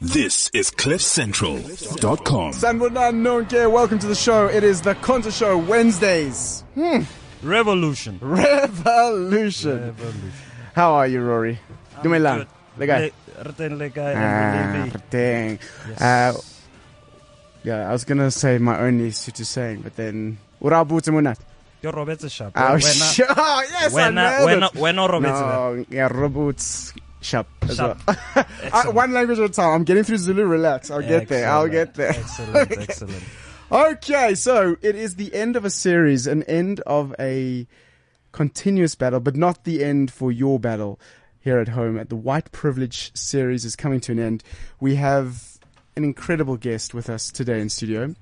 This is CliffCentral.com. Sanbonan Nonke, welcome to the show. It is the Conta Show Wednesdays. Revolution. Revolution. Revolution. How are you, Rory? Dumelang. Good. Legai. Le- Reten Legai Ah, and Believe dang. Yes. Uh, yeah, I was gonna say my only to saying, but then Urabuti Munat. Yo robetse shop. Oh, Wena- sure. yes, I wena nailed wena it. wena robetse. No, yeah, robots shop as Shop. well. Excellent. one language at a time. I'm getting through Zulu. Relax. I'll get there. I'll get there. Excellent, excellent. Okay, so it is the end of a series, an end of a continuous battle, but not the end for your battle here at home. At the White Privilege series is coming to an end. We have an incredible guest with us today in studio.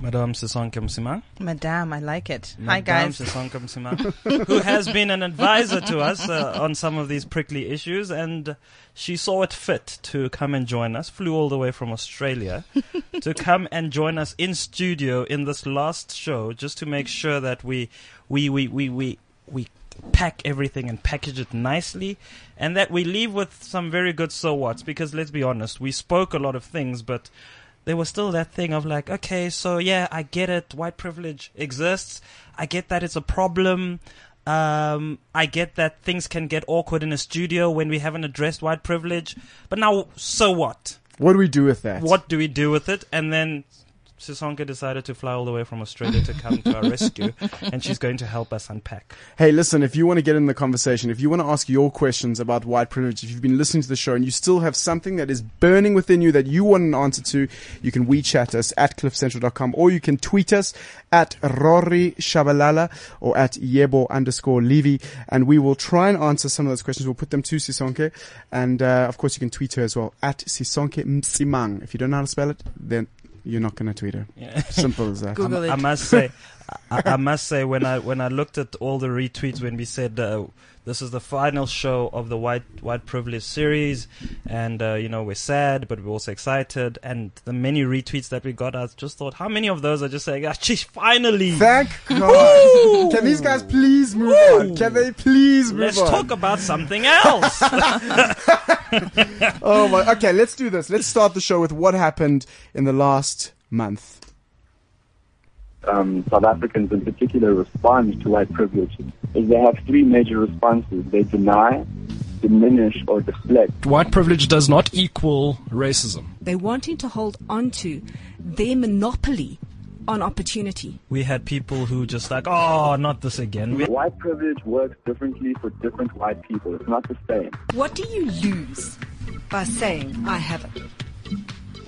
Madame Sisonke Msimang. Madame, I like it. Hi, Madame guys. Sisonke Msimang, who has been an advisor to us uh, on some of these prickly issues, and she saw it fit to come and join us. Flew all the way from Australia to come and join us in studio in this last show, just to make sure that we we we we we we pack everything and package it nicely, and that we leave with some very good so whats. Because let's be honest, we spoke a lot of things, but there was still that thing of like, okay, so yeah, I get it. White privilege exists. I get that it's a problem. Um, I get that things can get awkward in a studio when we haven't addressed white privilege. But now, so what? What do we do with that? What do we do with it? And then Sisonke decided to fly all the way from Australia to come to our rescue, and she's going to help us unpack. Hey, listen, if you want to get in the conversation, if you want to ask your questions about white privilege, if you've been listening to the show and you still have something that is burning within you that you want an answer to, you can WeChat us at cliffcentral.com or you can tweet us at Rory Shabalala or at Yebo underscore Levy and we will try and answer some of those questions. We'll put them to Sisonke and, uh, of course you can tweet her as well at Sisonke Msimang. If you don't know how to spell it, then you're not going to tweet her. Yeah. Simple as that. Google I, it. I must say, I, I must say, when I when I looked at all the retweets when we said uh, this is the final show of the white white privilege series, and uh, you know we're sad, but we're also excited, and the many retweets that we got, I just thought, how many of those are just saying, ah, geez, finally, Thank God. Can these guys please move on? Can they please move let's on? talk about something else. Oh my. Okay, let's do this. Let's start the show with what happened in the last month. Um, South Africans in particular respond to white privilege is they have three major responses. They deny, diminish, or deflect. White privilege does not equal racism. They're wanting to hold on to their monopoly on opportunity. we had people who just like, oh, not this again. White privilege works differently for different white people. It's not the same. What do you lose by saying, I have it?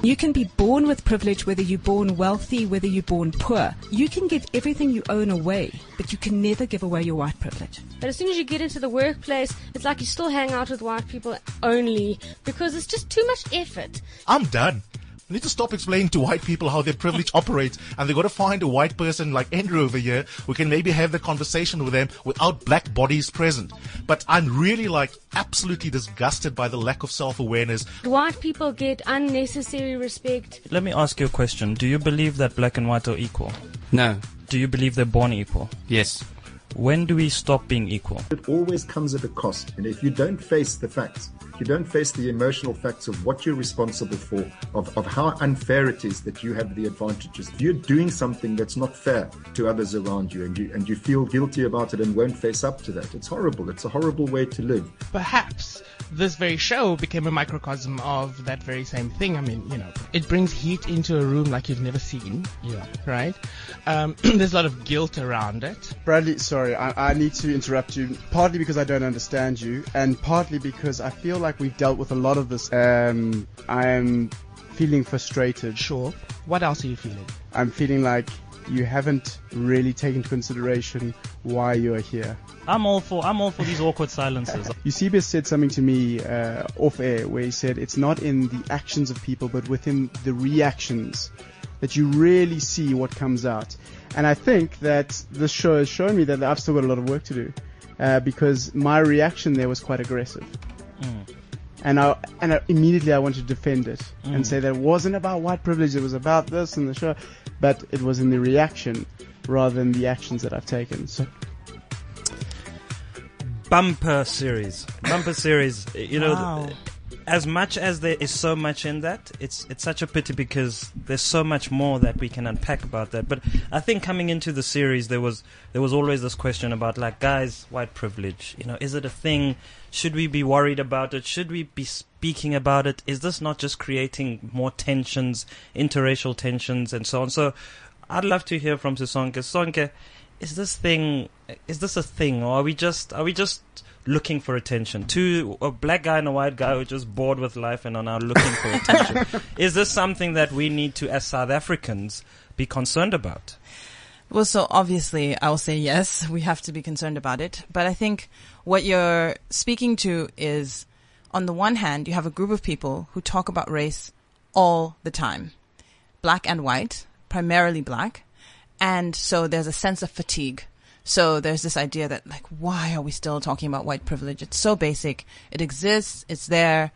You can be born with privilege, whether you're born wealthy, whether you're born poor. You can give everything you own away, but you can never give away your white privilege. But as soon as you get into the workplace, it's like you still hang out with white people only because it's just too much effort. I'm done. We need to stop explaining to white people how their privilege operates, and they got to find a white person like Andrew over here who can maybe have the conversation with them without black bodies present. But I'm really like absolutely disgusted by the lack of self-awareness. White people get unnecessary respect. let me ask you a question. Do you believe that black and white are equal? No. Do you believe they're born equal? Yes. When do we stop being equal? It always comes at a cost. And if you don't face the facts, if you don't face the emotional facts of what you're responsible for, of, of how unfair it is that you have the advantages, if you're doing something that's not fair to others around you and you and you feel guilty about it and won't face up to that, it's horrible. It's a horrible way to live. perhaps this very show became a microcosm of that very same thing. I mean, you know, it brings heat into a room like you've never seen. Yeah. Right? Um, there's a lot of guilt around it. Bradley, sorry, I, I need to interrupt you. Partly because I don't understand you, and partly because I feel like we've dealt with a lot of this. Um, I am feeling frustrated. Sure. What else are you feeling? I'm feeling like you haven't really taken into consideration why you're here. I'm all for I'm all for these awkward silences. Eusebius said something to me uh, off air where he said it's not in the actions of people but within the reactions that you really see what comes out. And I think that this show has shown me that I've still got a lot of work to do uh, because my reaction there was quite aggressive. And I and I, immediately I wanted to defend it and say that it wasn't about white privilege, it was about this and the show, but it was in the reaction rather than the actions that I've taken. So Bumper series, bumper series. You know, Wow. As much as there is so much in that, it's it's such a pity because there's so much more that we can unpack about that. But I think coming into the series, there was there was always this question about like, guys, white privilege. You know, is it a thing? Should we be worried about it? Should we be speaking about it? Is this not just creating more tensions, interracial tensions, and so on? So, I'd love to hear from Sisonke. Sonke, is this thing? Is this a thing, or are we just are we just looking for attention. Two, a black guy and a white guy who are just bored with life and are now looking for attention. Is this something that we need to, as South Africans, be concerned about? Well, so obviously I will say yes, we have to be concerned about it. But I think what you're speaking to is, on the one hand, you have a group of people who talk about race all the time. Black and white, primarily black. And so there's a sense of fatigue. So there's this idea that like, why are we still talking about white privilege? It's so basic. It exists. It's there.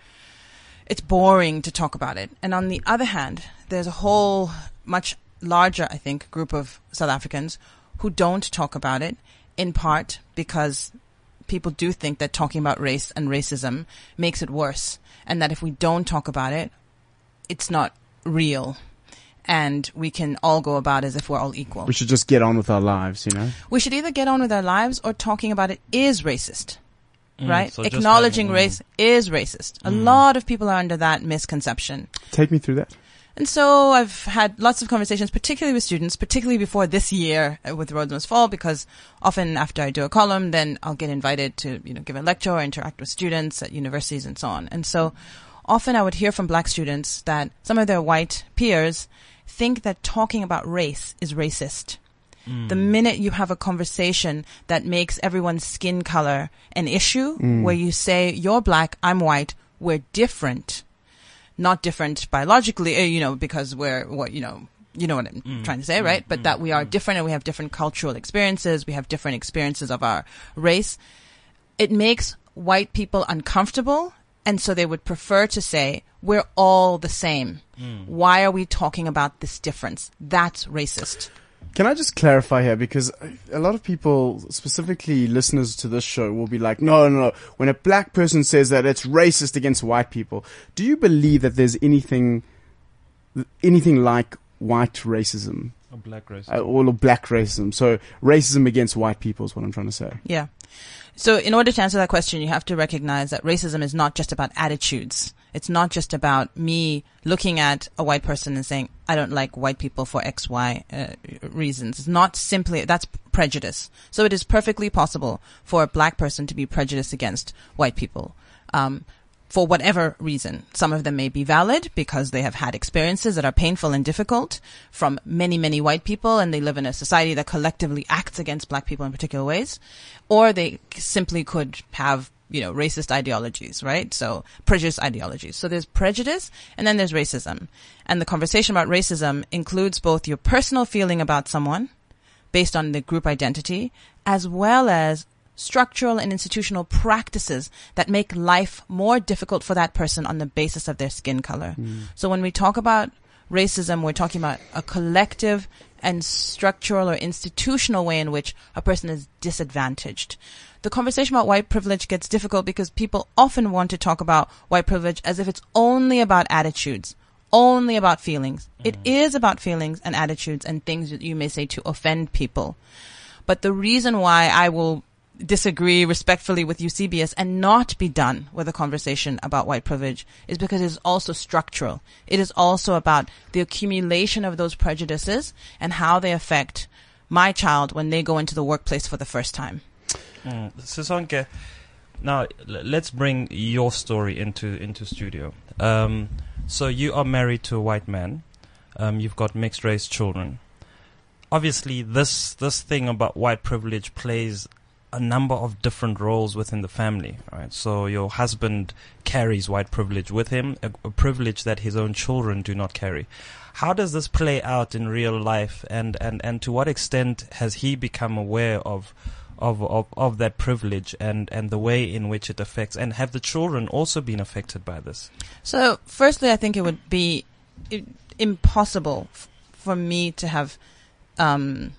It's boring to talk about it. And on the other hand, there's a whole much larger, I think, group of South Africans who don't talk about it in part because people do think that talking about race and racism makes it worse. And that if we don't talk about it, it's not real and we can all go about as if we're all equal. We should just get on with our lives, you know? We should either get on with our lives or talking about it is racist. Mm, right? so just Acknowledging having- race is racist. A Mm. lot of people are under that misconception. Take me through that. And so I've had lots of conversations, particularly with students, particularly before this year uh, with Rhodes Must Fall, because often after I do a column, then I'll get invited to, you know, give a lecture or interact with students at universities and so on. And so often I would hear from black students that some of their white peers think that talking about race is racist. The minute you have a conversation that makes everyone's skin color an issue, Mm. where you say, you're black, I'm white, we're different, not different biologically, uh, you know, because we're what you know, you know what I'm Mm, trying to say, mm, right? But that we are different and we have different cultural experiences, we have different experiences of our race. It makes white people uncomfortable, and so they would prefer to say we're all the same. Mm. Why are we talking about this difference? That's racist. Can I just clarify here? Because a lot of people, specifically listeners to this show, will be like, no, no, no. When a black person says that it's racist against white people, do you believe that there's anything, anything like white racism? Or black racism. Uh, or black racism. So racism against white people is what I'm trying to say. Yeah. So in order to answer that question, you have to recognize that racism is not just about attitudes. It's not just about me looking at a white person and saying, I don't like white people for X, Y uh, reasons. It's not simply, that's prejudice. So it is perfectly possible for a black person to be prejudiced against white people. Um, for whatever reason. Some of them may be valid because they have had experiences that are painful and difficult from many, many white people and they live in a society that collectively acts against black people in particular ways. Or they simply could have, you know, racist ideologies, right? So prejudice ideologies. So there's prejudice and then there's racism. And the conversation about racism includes both your personal feeling about someone based on the group identity as well as structural and institutional practices that make life more difficult for that person on the basis of their skin color. Mm. So when we talk about racism, we're talking about a collective and structural or institutional way in which a person is disadvantaged. The conversation about white privilege gets difficult because people often want to talk about white privilege as if it's only about attitudes, only about feelings. Mm. It is about feelings and attitudes and things that you may say to offend people. But the reason why I will disagree respectfully with Eusebius and not be done with a conversation about white privilege is because it is also structural. It is also about the accumulation of those prejudices and how they affect my child when they go into the workplace for the first time. Mm. Sisonke, now let's bring your story into into studio. Um, so you are married to a white man. Um, you've got mixed race children. Obviously, this this thing about white privilege plays a number of different roles within the family. Right. So your husband carries white privilege with him, a, a privilege that his own children do not carry. How does this play out in real life, and, and, and to what extent has he become aware of of, of, of that privilege and, and the way in which it affects? And have the children also been affected by this? So, firstly, I think it would be impossible f- for me to have um,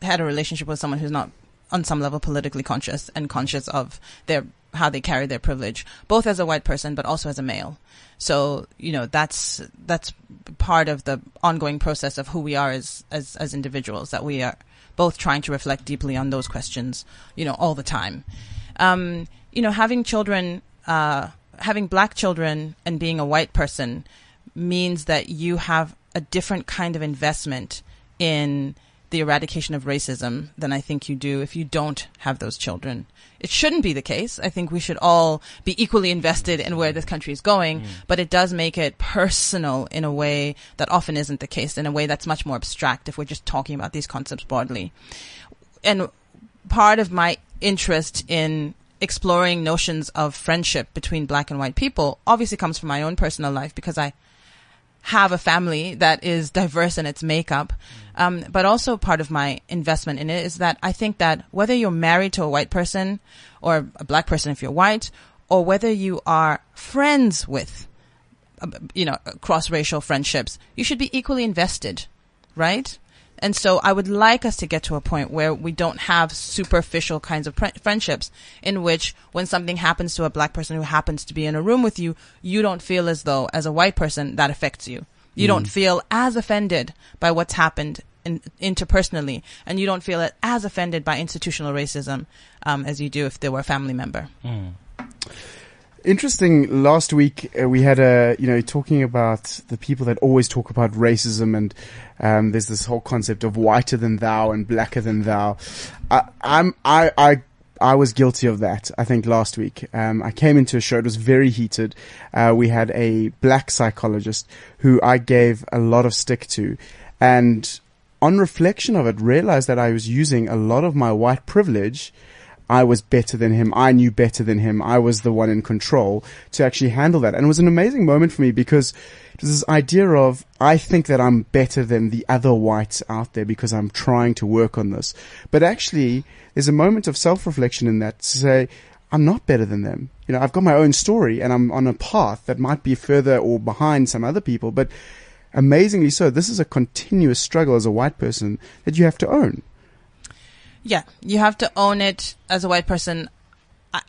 had a relationship with someone who's not, on some level, politically conscious and conscious of their how they carry their privilege, both as a white person, but also as a male. So, you know, that's, that's part of the ongoing process of who we are as, as, as individuals, that we are both trying to reflect deeply on those questions, you know, all the time. Um, you know, having children, uh, having black children and being a white person means that you have a different kind of investment in the eradication of racism than I think you do if you don't have those children. It shouldn't be the case. I think we should all be equally invested in where this country is going, mm. but it does make it personal in a way that often isn't the case, in a way that's much more abstract if we're just talking about these concepts broadly. And part of my interest in exploring notions of friendship between black and white people obviously comes from my own personal life because I have a family that is diverse in its makeup. Um, but also part of my investment in it is that I think that whether you're married to a white person or a black person if you're white, or whether you are friends with, uh, you know, cross-racial friendships, you should be equally invested, right? And so I would like us to get to a point where we don't have superficial kinds of pre- friendships in which when something happens to a black person who happens to be in a room with you, you don't feel as though as a white person that affects you. You Mm. don't feel as offended by what's happened in, interpersonally and you don't feel as offended by institutional racism um, as you do if they were a family member. Interesting. Last week uh, we had a you know talking about the people that always talk about racism, and um, there's this whole concept of whiter than thou and blacker than thou. I, I'm I I. I was guilty of that. I think last week, um, I came into a show. It was very heated. Uh, we had a black psychologist who I gave a lot of stick to, and on reflection of it, realized that I was using a lot of my white privilege I was better than him. I knew better than him. I was the one in control to actually handle that. And it was an amazing moment for me because this idea of, I think that I'm better than the other whites out there because I'm trying to work on this. But actually, there's a moment of self-reflection in that to say, I'm not better than them. You know, I've got my own story and I'm on a path that might be further or behind some other people, but amazingly so, this is a continuous struggle as a white person that you have to own. Yeah, you have to own it as a white person. I,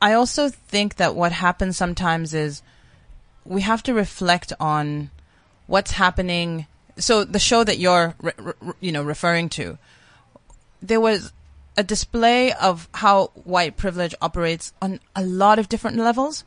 I also think that what happens sometimes is we have to reflect on what's happening. So the show that you're, re- re- you know, referring to, there was a display of how white privilege operates on a lot of different levels.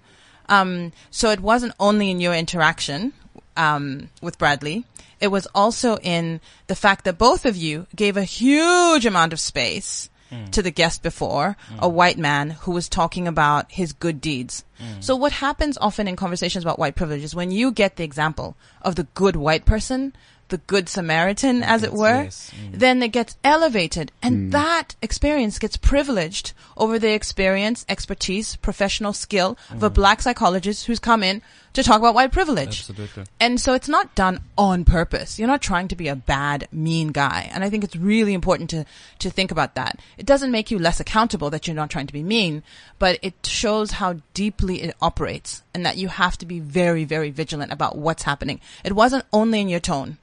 Um, so it wasn't only in your interaction um, with Bradley. It was also in the fact that both of you gave a huge amount of space Mm. to the guest before, a white man who was talking about his good deeds. Mm. So what happens often in conversations about white privilege is when you get the example of the good white person, the good Samaritan, as it were, yes. Mm. then it gets elevated and Mm. that experience gets privileged over the experience, expertise, professional skill of a Mm. black psychologist who's come in to talk about white privilege. Absolutely. And so it's not done on purpose. You're not trying to be a bad, mean guy. And I think it's really important to, to think about that. It doesn't make you less accountable that you're not trying to be mean, but it shows how deeply it operates and that you have to be very, very vigilant about what's happening. It wasn't only in your tone.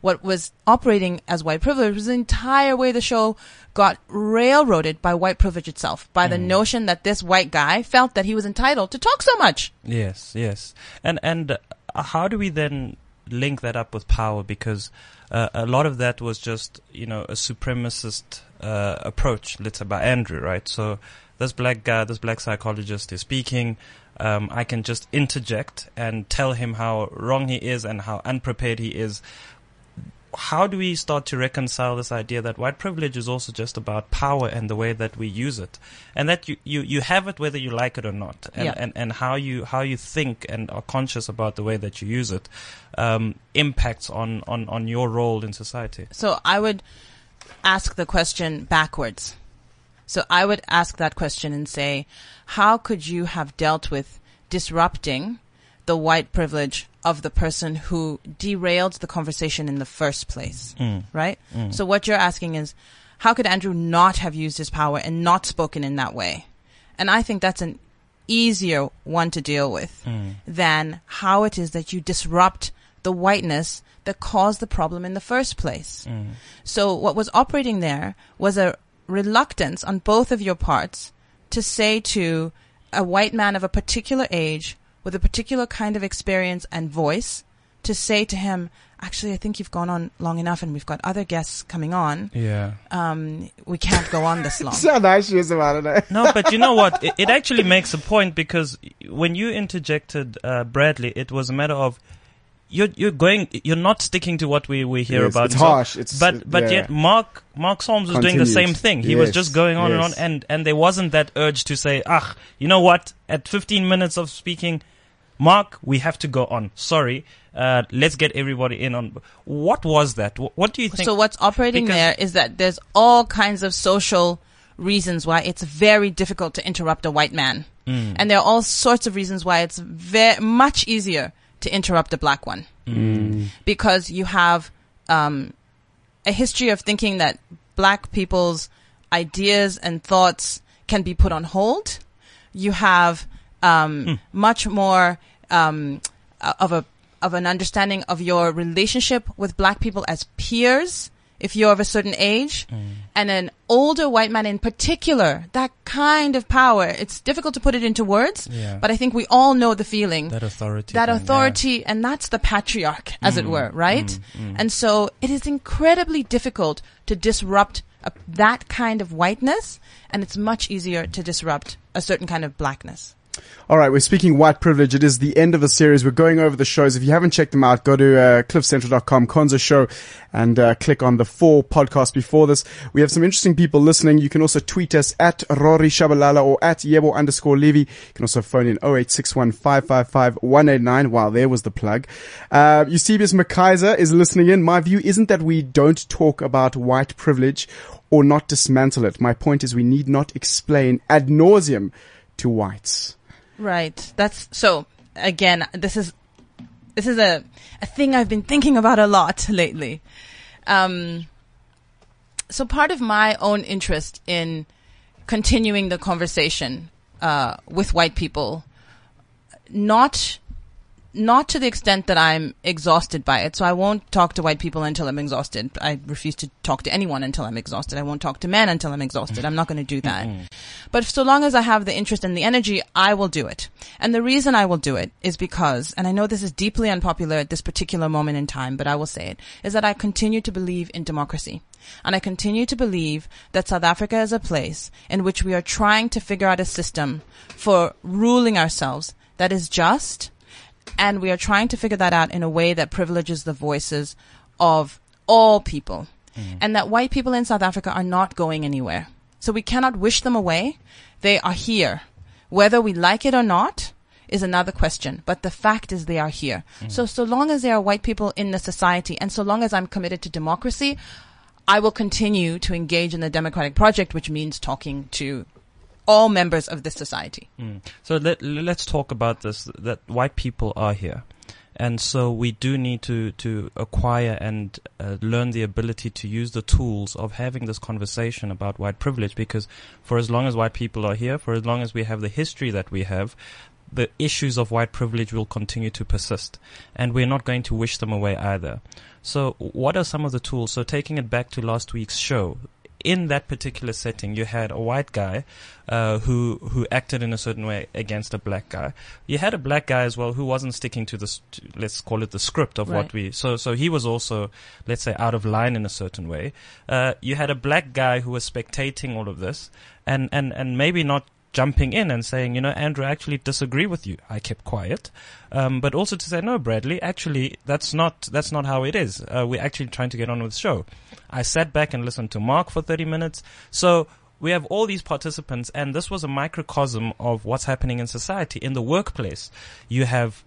What was operating as white privilege was the entire way the show got railroaded by white privilege itself, by the notion that this white guy felt that he was entitled to talk so much. Yes, yes. And and uh, how do we then link that up with power? Because uh, a lot of that was just you know a supremacist uh, approach, let's say by Andrew, right? So this black guy, this black psychologist is speaking. Um, I can just interject and tell him how wrong he is and how unprepared he is. How do we start to reconcile this idea that white privilege is also just about power and the way that we use it, and that you, you, you have it whether you like it or not, and, Yeah. and and how you how you think and are conscious about the way that you use it um, impacts on, on, on your role in society. So I would ask the question backwards. So I would ask that question and say, how could you have dealt with disrupting the white privilege of the person who derailed the conversation in the first place? Mm. Right? Mm. So what you're asking is, how could Andrew not have used his power and not spoken in that way? And I think that's an easier one to deal with Mm. than how it is that you disrupt the whiteness that caused the problem in the first place. Mm. So what was operating there was a reluctance on both of your parts to say to a white man of a particular age with a particular kind of experience and voice to say to him, actually, I think you've gone on long enough and we've got other guests coming on. Yeah. Um, we can't go on this long. See how nice she is about it. No, but you know what? It, it actually makes a point because when you interjected uh, Bradley, it was a matter of you're you're going you're not sticking to what we, we hear Yes, about. it's so- harsh. It's- but but yeah. yet Mark Mark Solms was doing the same thing. He was just going on yes. and on, and and there wasn't that urge to say, ah, you know what? At 15 minutes of speaking, Mark, we have to go on. Sorry. Uh, let's get everybody in on. What was that? What do you think? So what's operating Because- there is that there's all kinds of social reasons why it's very difficult to interrupt a white man. Mm. And there are all sorts of reasons why it's very much easier to interrupt a black one. Because you have um, a history of thinking that black people's ideas and thoughts can be put on hold. You have um, much more um, uh, of a of an understanding of your relationship with black people as peers if you're of a certain age and an older white man in particular that kind of power it's difficult to put it into words Yeah. but i think we all know the feeling that authority. that thing, yeah. authority and that's the patriarch as it Mm, were right mm, mm. and so it is incredibly difficult to disrupt a, that kind of whiteness and it's much easier to disrupt a certain kind of blackness All right, we're speaking white privilege. It is the end of the series. We're going over the shows. If you haven't checked them out, go to uh, cliffcentral.com, Konza Show, and uh, click on the four podcasts before this. We have some interesting people listening. You can also tweet us at Rory Shabalala or at Yebo underscore Levy. You can also phone in 0861 555 189. Wow, there was the plug. Uh, Eusebius McKaiser is listening in. My view isn't that we don't talk about white privilege or not dismantle it. My point is we need not explain ad nauseum to whites. Right. That's so again, this is this is a a thing I've been thinking about a lot lately. Um so part of my own interest in continuing the conversation uh with white people not not to the extent that I'm exhausted by it. So I won't talk to white people until I'm exhausted. I refuse to talk to anyone until I'm exhausted. I won't talk to men until I'm exhausted. I'm not going to do that. Mm-hmm. But so long as I have the interest and the energy, I will do it. And the reason I will do it is because, and I know this is deeply unpopular at this particular moment in time, but I will say it, is that I continue to believe in democracy. And I continue to believe that South Africa is a place in which we are trying to figure out a system for ruling ourselves that is just, and we are trying to figure that out in a way that privileges the voices of all people. Mm. And that white people in South Africa are not going anywhere. So we cannot wish them away. They are here. Whether we like it or not is another question. But the fact is they are here. Mm. So, so long as there are white people in the society and so long as I'm committed to democracy, I will continue to engage in the democratic project, which means talking to all members of this society. Mm. So let, let's talk about this, that white people are here. And so we do need to, to acquire and uh, learn the ability to use the tools of having this conversation about white privilege because for as long as white people are here, for as long as we have the history that we have, the issues of white privilege will continue to persist. And we're not going to wish them away either. So what are some of the tools? So taking it back to last week's show, in that particular setting, you had a white guy uh, who who acted in a certain way against a black guy. You had a black guy as well who wasn't sticking to this. To, let's call it the script of Right. what we. So so he was also, let's say, out of line in a certain way. Uh, you had a black guy who was spectating all of this, and and and maybe not jumping in and saying, you know, Andrew, I actually disagree with you. I kept quiet, um, but also to say, no, Bradley, actually, that's not that's not how it is. Uh, we're actually trying to get on with the show. I sat back and listened to Mark for 30 minutes. So we have all these participants, and this was a microcosm of what's happening in society. In the workplace, you have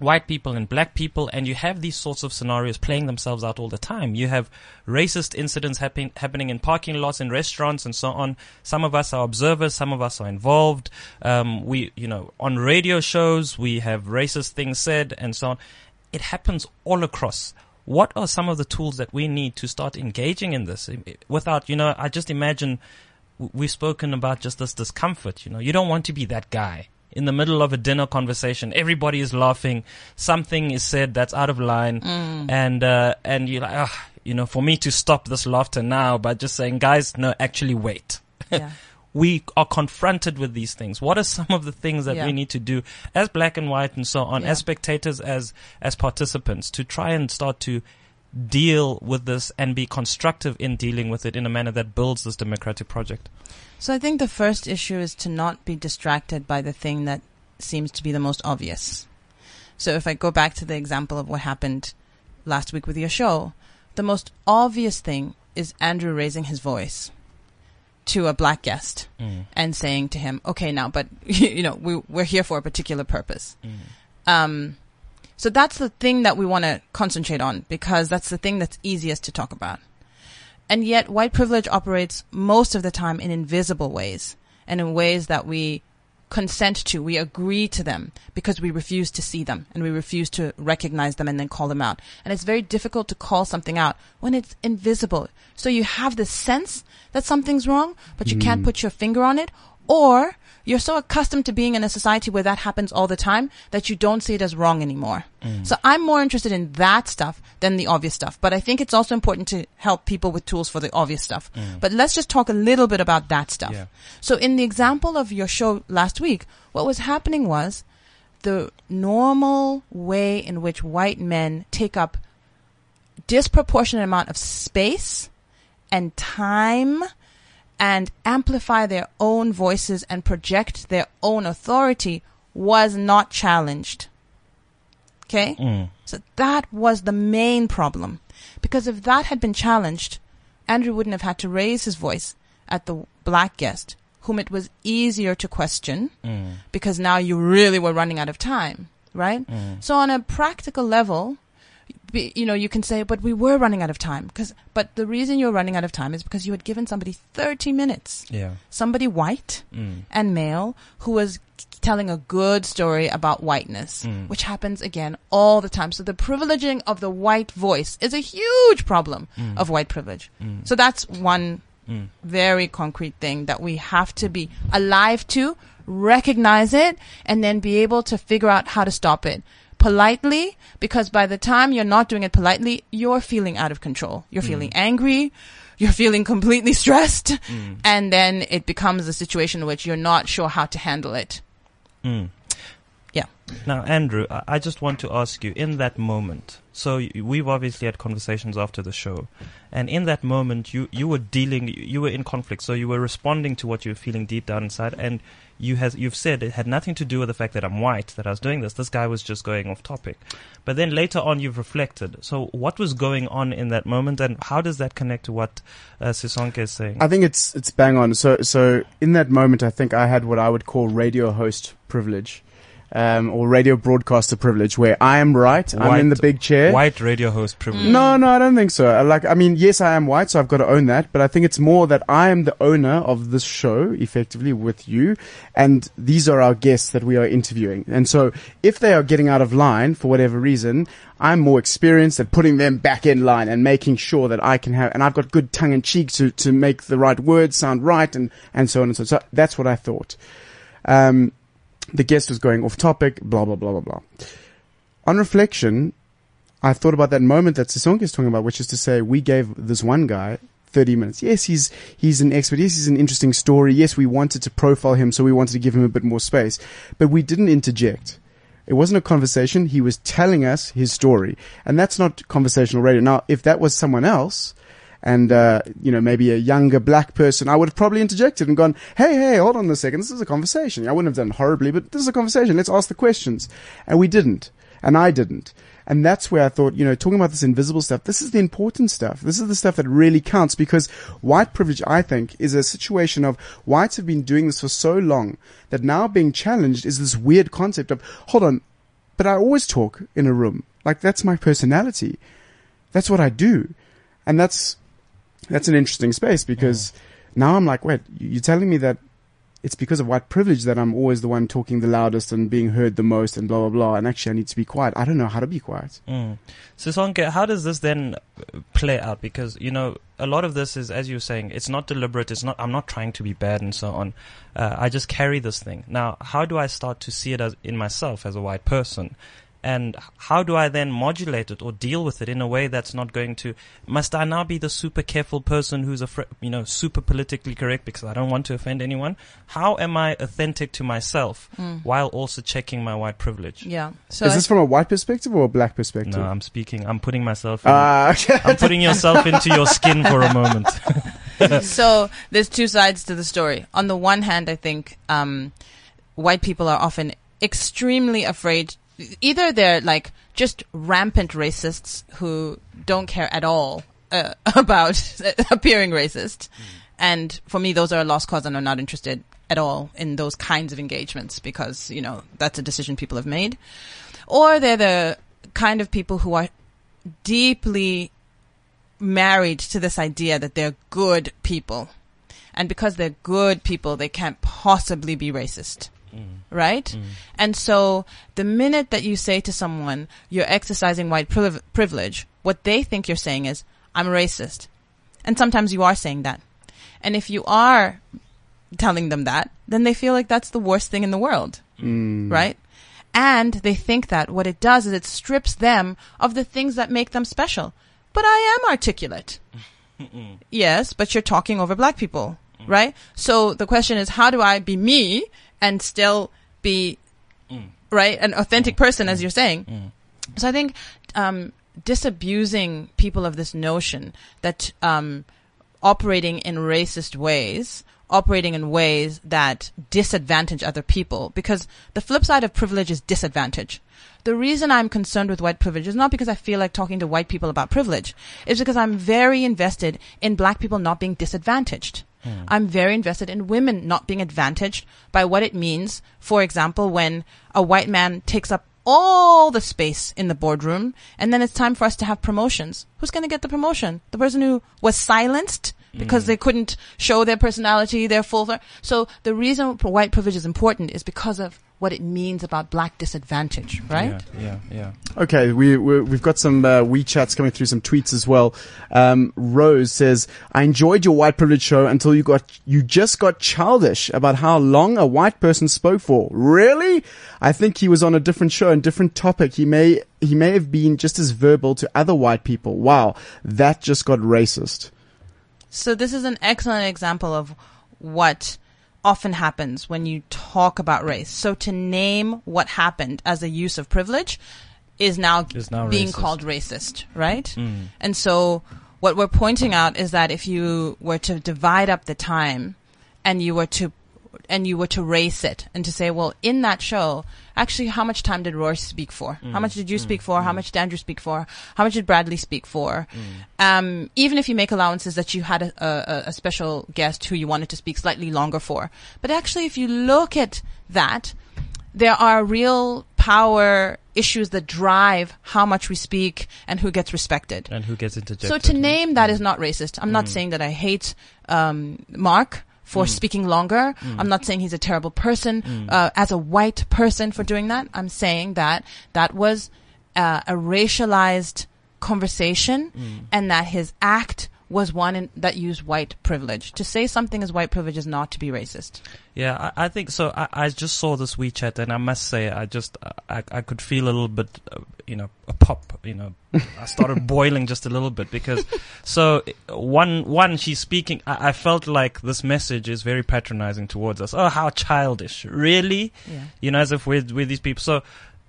white people and black people, and you have these sorts of scenarios playing themselves out all the time. You have racist incidents happen, happening in parking lots, in restaurants, and so on. Some of us are observers, some of us are involved. Um, we, you know, on radio shows, we have racist things said, and so on. It happens all across. What are some of the tools that we need to start engaging in this without, you know, I just imagine we've spoken about just this discomfort. You know, you don't want to be that guy in the middle of a dinner conversation. Everybody is laughing. Something is said that's out of line, Mm. and uh, and you're like, ah, you know, for me to stop this laughter now by just saying, guys, no, actually wait. Yeah. we are confronted with these things? What are some of the things that Yeah. we need to do as black and white and so on, Yeah. as spectators, as as participants, to try and start to deal with this and be constructive in dealing with it in a manner that builds this democratic project? So I think the first issue is to not be distracted by the thing that seems to be the most obvious. So if I go back to the example of what happened last week with your show, the most obvious thing is Andrew raising his voice to a black guest Mm. and saying to him, "Okay, now, but you know, we we're here for a particular purpose." Um, so that's the thing that we want to concentrate on because that's the thing that's easiest to talk about. And yet, white privilege operates most of the time in invisible ways and in ways that we consent to, we agree to them because we refuse to see them and we refuse to recognize them and then call them out. And it's very difficult to call something out when it's invisible. So you have the sense that something's wrong, but you can't Mm. put your finger on it, or you're so accustomed to being in a society where that happens all the time that you don't see it as wrong anymore. Mm. So I'm more interested in that stuff than the obvious stuff. But I think it's also important to help people with tools for the obvious stuff. Mm. But let's just talk a little bit about that stuff. Yeah. So in the example of your show last week, what was happening was the normal way in which white men take up disproportionate amount of space and time and amplify their own voices and project their own authority was not challenged. Okay? Mm. So that was the main problem. Because if that had been challenged, Andrew wouldn't have had to raise his voice at the black guest, whom it was easier to question Mm. because now you really were running out of time, right? Mm. So on a practical level, be, you know, you can say, but we were running out of time. Cause, but the reason you're running out of time is because you had given somebody 30 minutes. Yeah. Somebody white Mm. and male who was telling a good story about whiteness, Mm. which happens again all the time. So the privileging of the white voice is a huge problem Mm. of white privilege. Mm. So that's one Mm. very concrete thing that we have to be alive to, recognize it, and then be able to figure out how to stop it politely because by the time you're not doing it politely, you're feeling out of control. You're Mm. feeling angry. You're feeling completely stressed. Mm. And then it becomes a situation in which you're not sure how to handle it. Mm. Yeah. Now, Andrew, I- I just want to ask you in that moment. So we've obviously had conversations after the show, and in that moment, you you were dealing, you were in conflict. So you were responding to what you were feeling deep down inside, and you has you've said it had nothing to do with the fact that I'm white that I was doing this. This guy was just going off topic. But then later on, you've reflected. So what was going on in that moment, and how does that connect to what uh, Sisonke is saying? I think it's it's bang on. So so in that moment, I think I had what I would call radio host privilege, um, or radio broadcaster privilege, where I am right, I'm in the big chair. White radio host privilege. No, no, I don't think so. Like, I mean, yes, I am white, so I've got to own that. But I think it's more that I am the owner of this show, effectively, with you, and these are our guests that we are interviewing. And so, if they are getting out of line for whatever reason, I'm more experienced at putting them back in line and making sure that I can have, and I've got good tongue in cheek to to make the right words sound right, and and so on and so. on. So that's what I thought. Um, the guest was going off topic, blah blah blah blah blah. On reflection, I thought about that moment that Sisonke is talking about, which is to say, we gave this one guy 30 minutes. Yes, he's, he's an expert. Yes, he's an interesting story. Yes, we wanted to profile him, so we wanted to give him a bit more space, but we didn't interject. It wasn't a conversation. He was telling us his story. And that's not conversational radio. Now, if that was someone else, and, uh, you know, maybe a younger black person, I would have probably interjected and gone, hey, hey, hold on a second. This is a conversation. I wouldn't have done horribly, but this is a conversation. Let's ask the questions. And we didn't. And I didn't. And that's where I thought, you know, talking about this invisible stuff, this is the important stuff. This is the stuff that really counts because white privilege, I think, is a situation of whites have been doing this for so long that now being challenged is this weird concept of, hold on, but I always talk in a room. Like that's my personality. That's what I do. And that's, that's an interesting space because now I'm like, wait, you're telling me that it's because of white privilege that I'm always the one talking the loudest and being heard the most and blah, blah, blah. And actually I need to be quiet. I don't know how to be quiet. Mm. So, Sonke, how does this then uh, play out? Because, you know, a lot of this is, as you're saying, it's not deliberate. It's not, I'm not trying to be bad and so on. Uh, I just carry this thing. Now, how do I start to see it as in myself as a white person? And how do I then modulate it or deal with it in a way that's not going to? Must I now be the super careful person who's afraid, you know, super politically correct because I don't want to offend anyone? How am I authentic to myself Mm. while also checking my white privilege? Yeah. So Is I- this from a white perspective or a black perspective? No, I'm speaking. I'm putting myself. In, Ah, okay. I'm putting yourself into your skin for a moment. so there's two sides to the story. On the one hand, I think um, white people are often extremely afraid. Either they're like just rampant racists who don't care at all uh, about appearing racist, and for me, those are a lost cause, and I'm not interested at all in those kinds of engagements because you know that's a decision people have made. Or they're the kind of people who are deeply married to this idea that they're good people. And because they're good people, they can't possibly be racist. Mm. Right? Mm. And so the minute that you say to someone, you're exercising white priv- privilege, what they think you're saying is, I'm a racist. And sometimes you are saying that. And if you are telling them that, then they feel like that's the worst thing in the world. Mm. Right? And they think that what it does is it strips them of the things that make them special. But I am articulate. Yes, but you're talking over black people, mm. right? So the question is, how do I be me and still be, right, an authentic person, as you're saying? So I think um, disabusing people of this notion that um, operating in racist ways, operating in ways that disadvantage other people, because the flip side of privilege is disadvantage. The reason I'm concerned with white privilege is not because I feel like talking to white people about privilege. It's because I'm very invested in black people not being disadvantaged. Hmm. I'm very invested in women not being advantaged by what it means, for example, when a white man takes up all the space in the boardroom and then it's time for us to have promotions. Who's going to get the promotion? The person who was silenced because hmm. they couldn't show their personality, their full. So the reason white privilege is important is because of what it means about black disadvantage, right? Yeah, yeah, yeah. Okay, we, we we've got some uh, WeChats coming through, some tweets as well. Um, Rose says, "I enjoyed your white privilege show until you got you just got childish about how long a white person spoke for. Really? I think he was on a different show and different topic. He may he may have been just as verbal to other white people. Wow, that just got racist." So this is an excellent example of what often happens when you talk about race. So to name what happened as a use of privilege is now, Is now being racist. called racist, right? Mm. And so what we're pointing out is that if you were to divide up the time and you were to and you were to race it and to say, well, in that show, actually, how much time did Roy speak for? How Mm. much did you Mm. speak for? How much did Andrew speak for? How much did Bradley speak for? Um, even if you make allowances that you had a, a, a special guest who you wanted to speak slightly longer for. But actually, if you look at that, there are real power issues that drive how much we speak and who gets respected. And who gets interjected? So to name that is not racist. I'm not Mm. saying that I hate um, Mark for Mm. speaking longer. Mm. I'm not saying he's a terrible person Mm. uh, as a white person for doing that. I'm saying that that was uh, a racialized conversation Mm. and that his act was one in, that used white privilege. To say something is white privilege is not to be racist. Yeah, I, I think so. I, I just saw this WeChat, and I must say, I just I, I could feel a little bit, uh, you know, a pop. You know, I started boiling just a little bit because so one one she's speaking. I, I felt like this message is very patronizing towards us. Oh, how childish! Really? Yeah. You know, as if we're with these people. So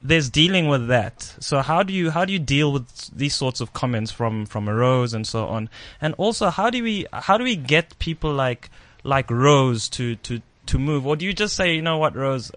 there's dealing with that. So how do you how do you deal with these sorts of comments from from Rose and so on? And also, how do we how do we get people like like Rose to to to move, or do you just say, you know what, Rose,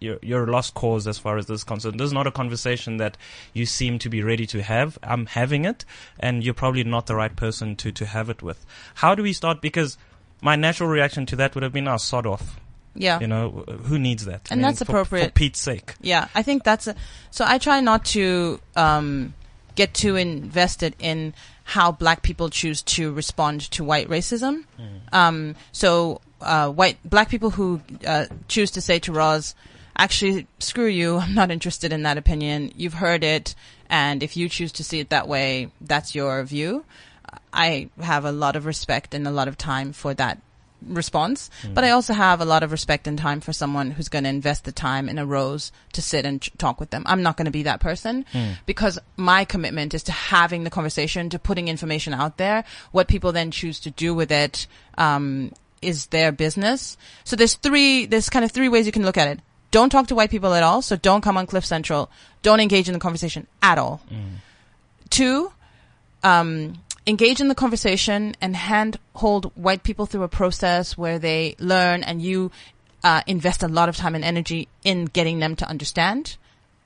you're you're a lost cause as far as this is concerned. This is not a conversation that you seem to be ready to have. I'm having it, and you're probably not the right person to to have it with. How do we start? Because my natural reaction to that would have been, "Oh, sod off." Yeah. You know, who needs that? I And mean, that's for- appropriate. for Pete's sake. Yeah, I think that's a, so. I try not to um, get too invested in how black people choose to respond to white racism. Um, so uh, white black people who uh, choose to say to Roz, "Actually, screw you. I'm not interested in that opinion. You've heard it, and if you choose to see it that way, that's your view." I have a lot of respect and a lot of time for that response. But I also have a lot of respect and time for someone who's going to invest the time in a rose to sit and ch- talk with them. I'm not going to be that person because my commitment is to having the conversation, to putting information out there. What people then choose to do with it, um, is their business. So there's three, there's kind of three ways you can look at it. Don't talk to white people at all. So don't come on Cliff Central. Don't engage in the conversation at all. Two, um, engage in the conversation and handhold white people through a process where they learn and you uh, invest a lot of time and energy in getting them to understand.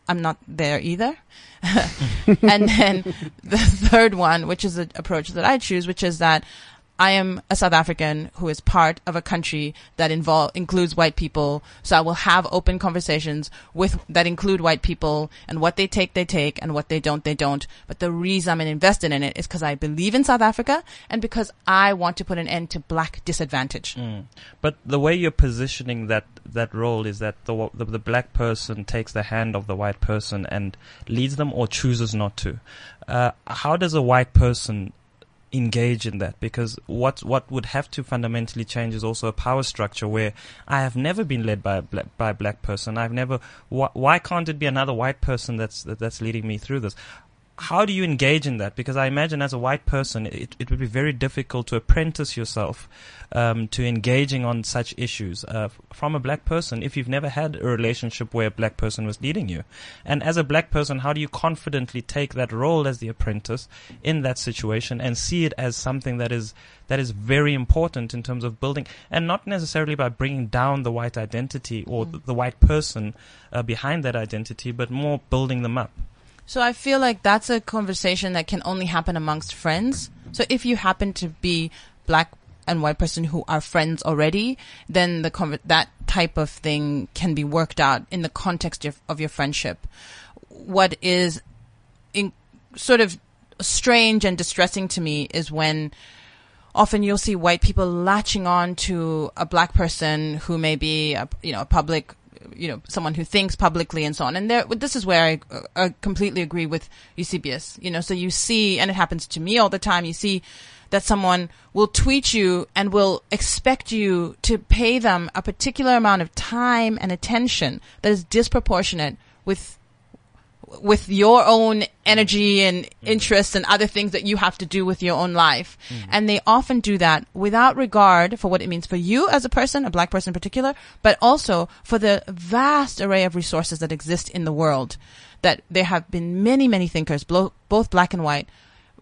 I'm not there either. and then the third one, which is the approach that I choose, which is that I am a South African who is part of a country that involve includes white people. So I will have open conversations with that include white people and what they take, they take, and what they don't, they don't. But the reason I'm invested in it is because I believe in South Africa and because I want to put an end to black disadvantage. But the way you're positioning that that role is that the, the the black person takes the hand of the white person and leads them or chooses not to. Uh, how does a white person engage in that? Because what what would have to fundamentally change is also a power structure where I have never been led by a black, by a black person. I've never. Wh- why can't it be another white person that's that, that's leading me through this? How do you engage in that? Because I imagine as a white person, it, it would be very difficult to apprentice yourself um, to engaging on such issues uh, from a black person if you've never had a relationship where a black person was leading you. And as a black person, how do you confidently take that role as the apprentice in that situation and see it as something that is that is very important in terms of building, and not necessarily by bringing down the white identity or the, the white person uh, behind that identity, but more building them up. So I feel like that's a conversation that can only happen amongst friends. So if you happen to be black and white person who are friends already, then the conver- that type of thing can be worked out in the context of, of your friendship. What is in, sort of strange and distressing to me is when often you'll see white people latching on to a black person who may be a, you know a public you know someone who thinks publicly and so on. And there this is where I, uh, I completely agree with Eusebius. You know so you see and it happens to me all the time you see that someone will tweet you and will expect you to pay them a particular amount of time and attention that is disproportionate with with your own energy and interests and other things that you have to do with your own life. Mm-hmm. And they often do that without regard for what it means for you as a person, a black person in particular, but also for the vast array of resources that exist in the world. That there have been many, many thinkers, both black and white.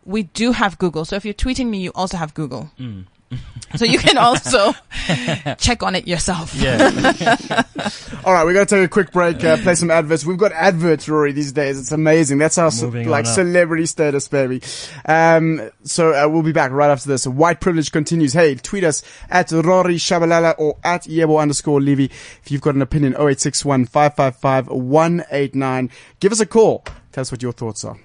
We do have Google. So if you're tweeting me, you also have Google. Mm. so you can also check on it yourself. Yeah. All right, we got to take a quick break, uh, play some adverts. We've got adverts, Rory, these days. It's amazing. That's our ce- like up. celebrity status, baby. Um, so uh, we'll be back right after this. White privilege continues. Hey, tweet us at Rory Shabalala or at Yebo underscore Levy if you've got an opinion. 0861 555 189. Give us a call. Tell us what your thoughts are.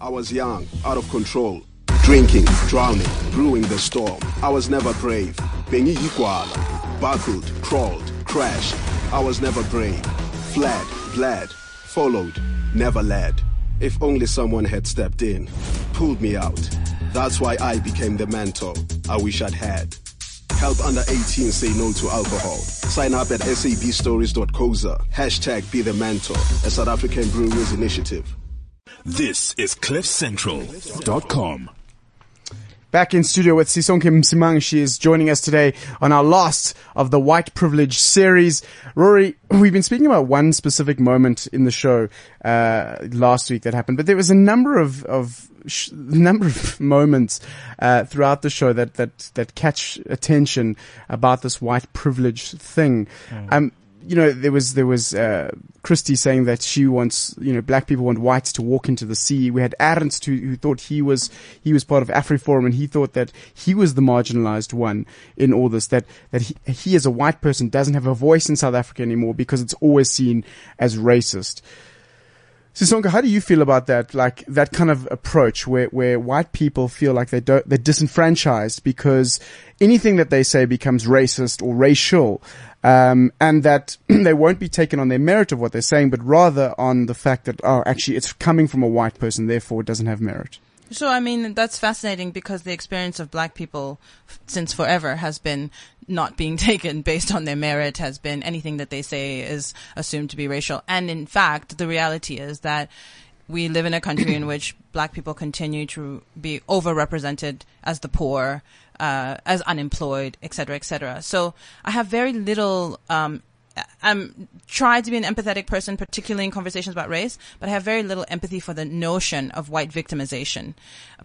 I was young, out of control, drinking, drowning, brewing the storm. I was never brave. Bengi Iguala, buckled, crawled, crashed. I was never brave. Fled, bled, followed, never led. If only someone had stepped in, pulled me out. That's why I became the mentor I wish I'd had. Help under 18 say no to alcohol. Sign up at sabstories.coza. Hashtag be the mentor, a South African Brewers Initiative. This is CliffCentral.com. Back in studio with Sisonke Msimang. She is joining us today on our last of the White Privilege series. Rory, we've been speaking about one specific moment in the show uh, last week that happened, but there was a number of, of sh- number of moments uh, throughout the show that, that, that catch attention about this white privilege thing. Um, you know, there was there was uh, Christy saying that she wants, you know, black people want whites to walk into the sea. We had Ernst who, who thought he was he was part of AfriForum and he thought that he was the marginalized one in all this. That that he, he as a white person doesn't have a voice in South Africa anymore because it's always seen as racist. Sisonke, how do you feel about that? Like that kind of approach where, where white people feel like they don't, they're disenfranchised because anything that they say becomes racist or racial. Um, and that they won't be taken on their merit of what they're saying, but rather on the fact that, oh, actually it's coming from a white person, therefore it doesn't have merit. So I mean that's fascinating because the experience of black people since forever has been not being taken based on their merit has been anything that they say is assumed to be racial. And in fact, the reality is that we live in a country in which black people continue to be overrepresented as the poor, uh, as unemployed, et cetera, et cetera. So I have very little, um, I'm trying to be an empathetic person, particularly in conversations about race, but I have very little empathy for the notion of white victimization,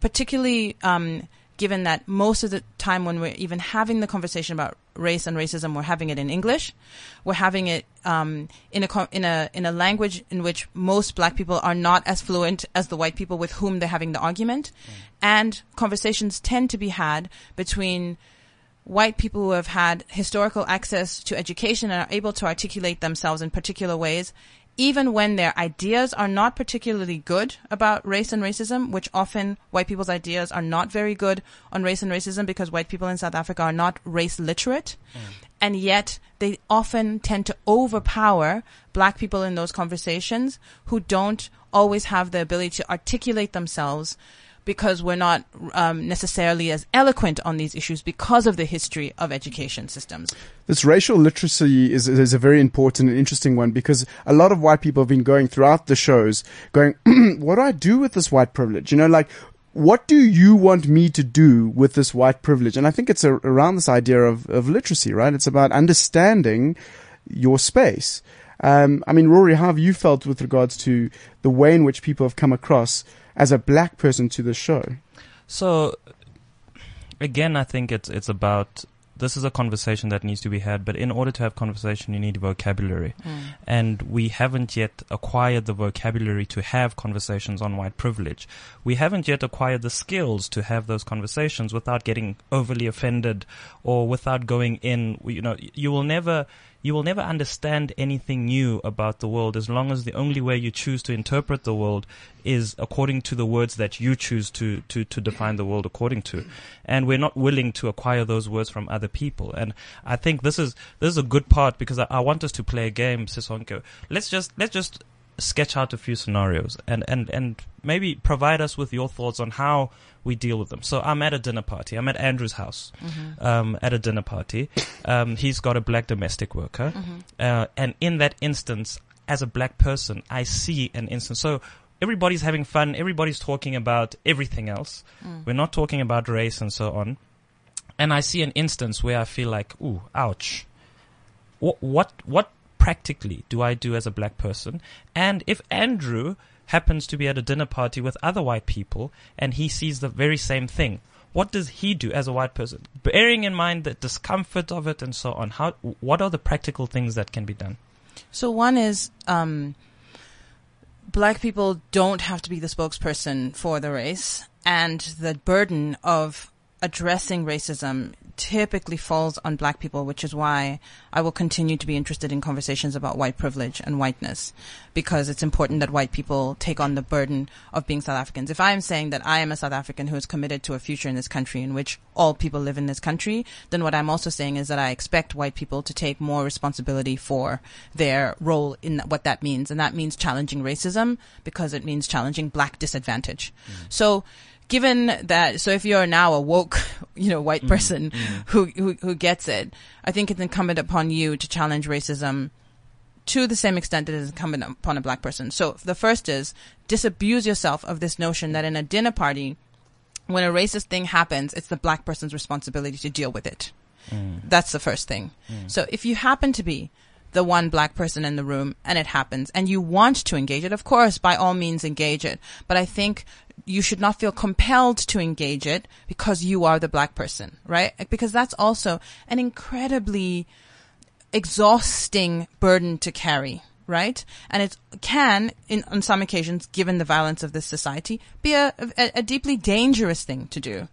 particularly, um, given that most of the time when we're even having the conversation about race and racism, we're having it in English. We're having it um, in a in a in a language in which most black people are not as fluent as the white people with whom they're having the argument, and conversations tend to be had between white people who have had historical access to education and are able to articulate themselves in particular ways, even when their ideas are not particularly good about race and racism, which often white people's ideas are not very good on race and racism because white people in South Africa are not race literate. Mm. And yet they often tend to overpower black people in those conversations who don't always have the ability to articulate themselves because we're not um, necessarily as eloquent on these issues because of the history of education systems. This racial literacy is, is a very important and interesting one because a lot of white people have been going throughout the shows going, what do I do with this white privilege? You know, like, what do you want me to do with this white privilege? And I think it's a, around this idea of, of literacy, right? It's about understanding your space. Um, I mean, Rory, how have you felt with regards to the way in which people have come across as a black person to the show? So, again, I think it's it's about this is a conversation that needs to be had. But in order to have conversation, you need vocabulary, Mm. and we haven't yet acquired the vocabulary to have conversations on white privilege. We haven't yet acquired the skills to have those conversations without getting overly offended or without going in. You know, you will never. You will never understand anything new about the world as long as the only way you choose to interpret the world is according to the words that you choose to, to, to define the world according to. And we're not willing to acquire those words from other people. And I think this is, this is a good part because I, I want us to play a game, Sisonke. Let's just, let's just sketch out a few scenarios and, and, and maybe provide us with your thoughts on how we deal with them. So I'm at a dinner party. I'm at Andrew's house, Mhm. um, at a dinner party. Um, he's got a black domestic worker. Mhm. Uh, and in that instance, as a black person, I see an instance. So everybody's having fun. Everybody's talking about everything else. Mm. We're not talking about race and so on. And I see an instance where I feel like, ooh, ouch. What, what, what practically do I do as a black person? And if Andrew happens to be at a dinner party with other white people and he sees the very same thing, what does he do as a white person? Bearing in mind the discomfort of it and so on, how, what are the practical things that can be done? So one is um, black people don't have to be the spokesperson for the race, and the burden of addressing racism typically falls on black people, which is why I will continue to be interested in conversations about white privilege and whiteness, because it's important that white people take on the burden of being South Africans. If I am saying that I am a South African who is committed to a future in this country in which all people live in this country, then what I'm also saying is that I expect white people to take more responsibility for their role in what that means. And that means challenging racism because it means challenging black disadvantage. Mm. So, given that, so if you're now a woke, you know, white mm, person mm. who, who, who gets it, I think it's incumbent upon you to challenge racism to the same extent that it is incumbent upon a black person. So the first is disabuse yourself of this notion that in a dinner party, when a racist thing happens, it's the black person's responsibility to deal with it. Mm. That's the first thing. So if you happen to be the one black person in the room and it happens and you want to engage it, of course, by all means engage it. But I think you should not feel compelled to engage it because you are the black person, right? Because that's also an incredibly exhausting burden to carry, right? And it can, in, on some occasions, given the violence of this society, be a, a, a deeply dangerous thing to do.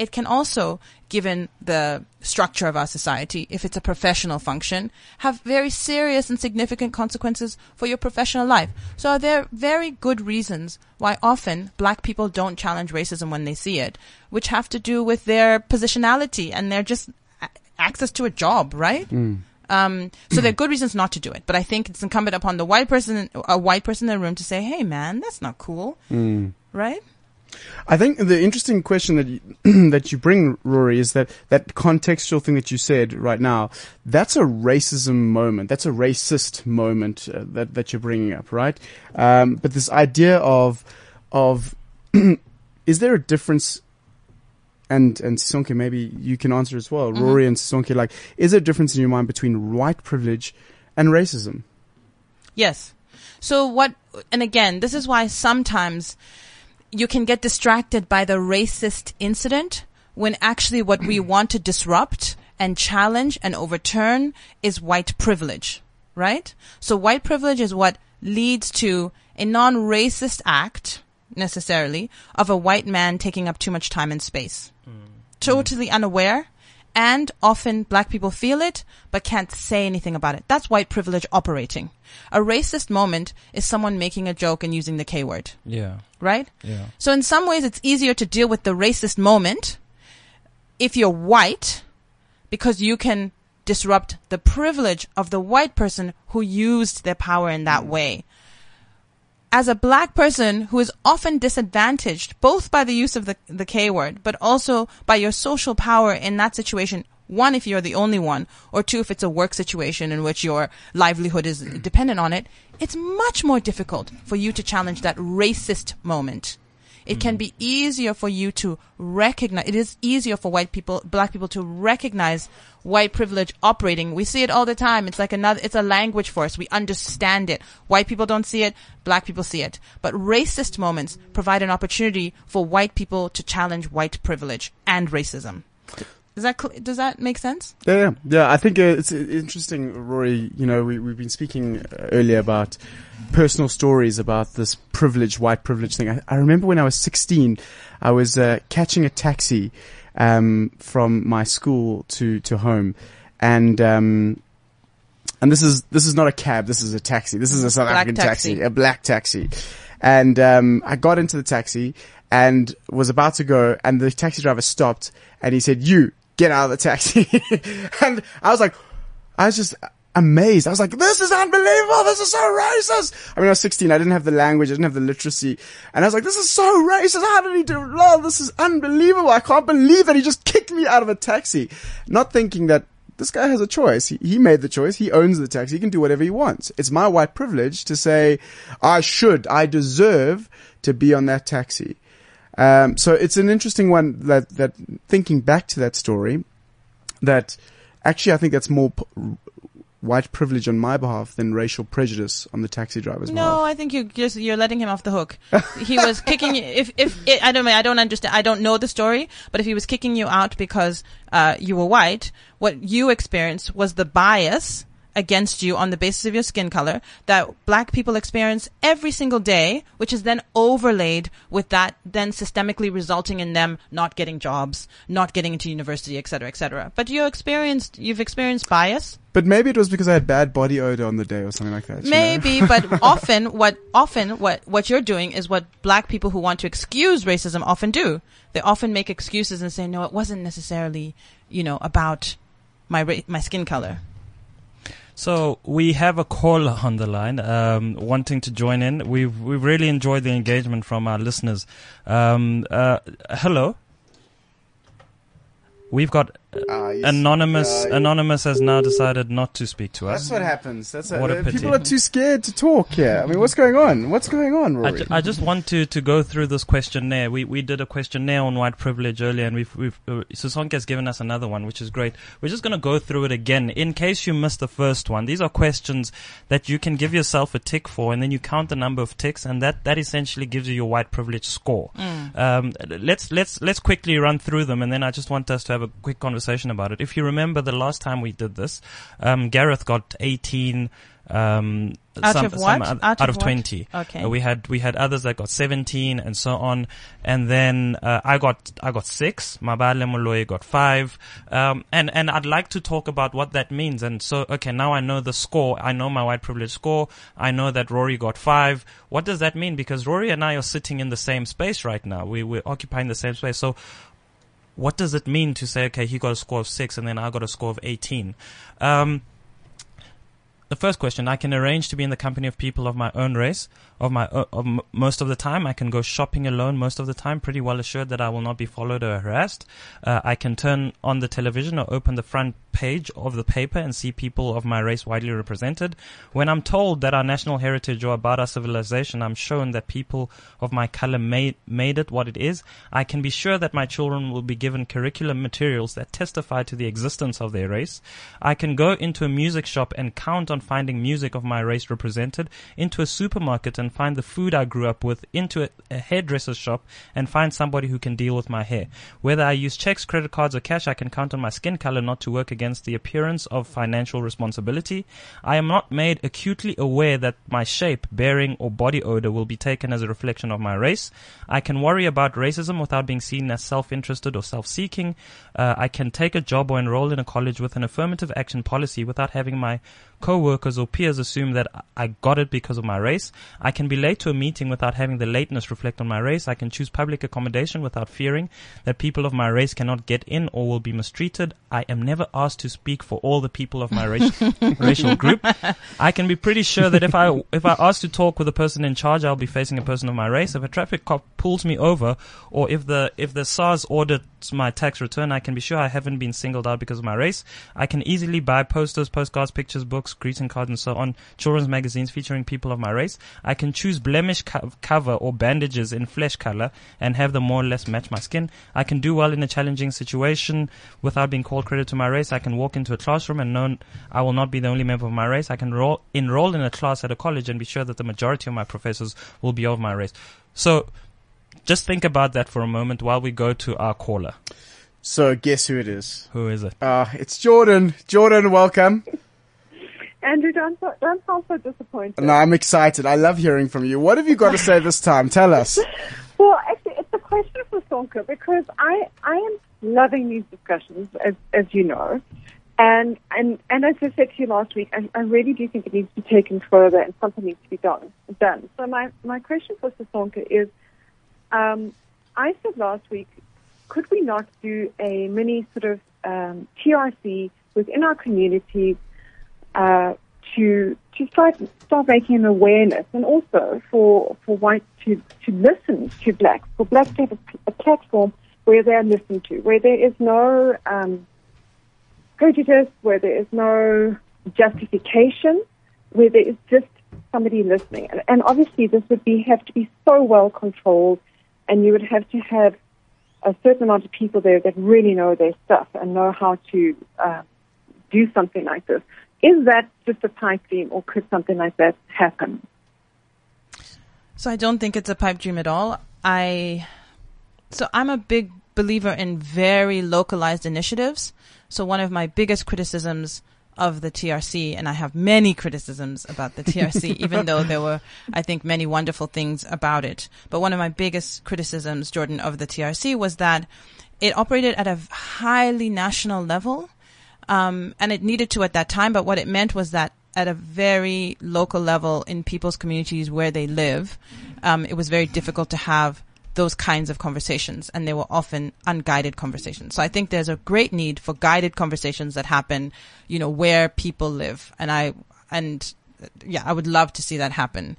It can also, given the structure of our society, if it's a professional function, have very serious and significant consequences for your professional life. So there are very good reasons why often black people don't challenge racism when they see it, which have to do with their positionality and their just access to a job, right? Um, so there are good reasons not to do it, but I think it's incumbent upon the white person, a white person in the room, to say, "Hey, man, that's not cool," Mm. right? I think the interesting question that you, that you bring, Rory, is that that contextual thing that you said right now. That's a racism moment. That's a racist moment uh, that that you're bringing up, right? Um, but this idea of of is there a difference? And and Sisonke, maybe you can answer as well. Mm-hmm. Rory and Sisonke, like, is there a difference in your mind between white privilege and racism? Yes. So what, and again, this is why sometimes you can get distracted by the racist incident when actually what we want to disrupt and challenge and overturn is white privilege, right? So white privilege is what leads to a non-racist act necessarily of a white man taking up too much time and space. Mm. Totally unaware and often black people feel it but can't say anything about it. That's white privilege operating. A racist moment is someone making a joke and using the K word, Yeah. right? Yeah. So in some ways it's easier to deal with the racist moment if you're white because you can disrupt the privilege of the white person who used their power in that mm. way. As a black person who is often disadvantaged both by the use of the, the K word, but also by your social power in that situation, one, if you're the only one, or two, if it's a work situation in which your livelihood is dependent on it, it's much more difficult for you to challenge that racist moment. It can be easier for you to recognize, it is easier for white people, black people to recognize white privilege operating. We see it all the time. It's like another, it's a language for us. We understand it. White people don't see it. Black people see it. But racist moments provide an opportunity for white people to challenge white privilege and racism. Does that, cl- does that make sense? Yeah, yeah, yeah. I think uh, it's interesting, Rory. You know, we, we've been speaking uh, earlier about personal stories about this privilege, white privilege thing. I, I remember when I was 16, I was uh, catching a taxi um, from my school to to home, and um, and this is this is not a cab. This is a taxi. This is a South Black African taxi. taxi, a black taxi, and um, I got into the taxi and was about to go, and the taxi driver stopped, and he said, "You get out of the taxi," and I was like, I was just amazed. I was like, this is unbelievable. This is so racist. I mean, I was 16. I didn't have the language. I didn't have the literacy. And I was like, this is so racist. How did he do love? This is unbelievable. I can't believe that he just kicked me out of a taxi. Not thinking that this guy has a choice. He, he made the choice. He owns the taxi. He can do whatever he wants. It's my white privilege to say, I should, I deserve to be on that taxi. Um, so it's an interesting one that, that thinking back to that story, that actually I think that's more p- white privilege on my behalf than racial prejudice on the taxi driver's behalf. No, I think you just you're letting him off the hook. he was kicking you. If if it, I don't mean I don't understand. I don't know the story, but if he was kicking you out because uh, you were white, what you experienced was the bias against you on the basis of your skin color that black people experience every single day, which is then overlaid with that then systemically resulting in them not getting jobs, not getting into university, et cetera, et cetera. But you experienced, you've experienced bias. But maybe it was because I had bad body odor on the day or something like that. you know? Maybe, but often what often what what you're doing is what black people who want to excuse racism often do. They often make excuses and say, "No, it wasn't necessarily, you know, about my ra- my skin color." So we have a caller on the line, um, wanting to join in. We've we've really enjoyed the engagement from our listeners. Um, uh, hello. We've got Ah, yes. anonymous. Uh, anonymous has now decided not to speak to us. That's what happens. That's What a uh, pity. people are too scared to talk Yeah, I mean, what's going on? What's going on, I, Rory? ju- I just want to, to go through this questionnaire. We we did a questionnaire on white privilege earlier, and we've we've uh, Sisonke has given us another one, which is great. We're just going to go through it again in case you missed the first one. These are questions that you can give yourself a tick for, and then you count the number of ticks, and that that essentially gives you your white privilege score. Um, let's let's let's quickly run through them, and then I just want us to have a quick conversation about it. If you remember the last time we did this, um, Gareth got eighteen. Um, Out some, of what? Out out of of what? 20. Okay. Uh, we had we had others that got 17 and so on, and then uh, I got I got six. Mabale Moloi got five, um, and and I'd like to talk about what that means. And so okay, now I know the score. I know my white privilege score. I know that Rory got five. What does that mean? Because Rory and I are sitting in the same space right now. We we're occupying the same space. So what does it mean to say okay, he got a score of six and then I got a score of 18? Um, the first question, I can arrange to be in the company of people of my own race, of my uh, of most of the time. I can go shopping alone most of the time, pretty well assured that I will not be followed or harassed. Uh, I can turn on the television or open the front page of the paper and see people of my race widely represented. When I'm told that our national heritage or about our civilization, I'm shown that people of my color made made it what it is. I can be sure that my children will be given curriculum materials that testify to the existence of their race. I can go into a music shop and count on finding music of my race represented, into a supermarket and find the food I grew up with, into a, a hairdresser's shop and find somebody who can deal with my hair. Whether I use checks, credit cards, or cash, I can count on my skin color not to work against the appearance of financial responsibility. I am not made acutely aware that my shape, bearing, or body odor will be taken as a reflection of my race. I can worry about racism without being seen as self-interested or self-seeking. Uh, I can take a job or enroll in a college with an affirmative action policy without having my co-workers or peers assume that I got it because of my race. I can be late to a meeting without having the lateness reflect on my race. I can choose public accommodation without fearing that people of my race cannot get in or will be mistreated. I am never asked to speak for all the people of my race, racial group. I can be pretty sure that if I if I ask to talk with a person in charge, I'll be facing a person of my race. If a traffic cop pulls me over, or if the if the SARS audits my tax return, I can be sure I haven't been singled out because of my race. I can easily buy posters, postcards, pictures, books, greeting cards, and so on, children's magazines featuring people of my race. I can choose blemish co- cover or bandages in flesh color and have them more or less match my skin. I can do well in a challenging situation without being called credit to my race. I can walk into a classroom and know I will not be the only member of my race. I can roll, enroll in a class at a college and be sure that the majority of my professors will be of my race. So, just think about that for a moment while we go to our caller. So guess who it is? Who is it? Uh, it's Jordan. Jordan, welcome. Andrew, don't, don't sound so disappointed. No, I'm excited. I love hearing from you. What have you got to say this time? Tell us. Well, actually, it's a question for Sonka because I, I am loving these discussions, as, as you know. And, and, and as I said to you last week, I, I really do think it needs to be taken further and something needs to be done. done. So my, my question for Sasonka is, um, I said last week, could we not do a mini sort of um, TRC within our community uh, to to start start making an awareness, and also for for whites to to listen to blacks, for blacks to have a, a platform where they are listened to, where there is no um, prejudice, where there is no justification, where there is just somebody listening, and, and obviously this would be have to be so well controlled, and you would have to have a certain amount of people there that really know their stuff and know how to uh, do something like this. Is that just a pipe dream, or could something like that happen? So I don't think it's a pipe dream at all. I so I'm a big believer in very localized initiatives. So one of my biggest criticisms of the TRC, and I have many criticisms about the TRC, even though there were, I think, many wonderful things about it. But one of my biggest criticisms, Jordan, of the TRC was that it operated at a highly national level, um, and it needed to at that time. But what it meant was that at a very local level in people's communities where they live, um, it was very difficult to have those kinds of conversations and they were often unguided conversations. So I think there's a great need for guided conversations that happen, you know, where people live. And I, and yeah, I would love to see that happen.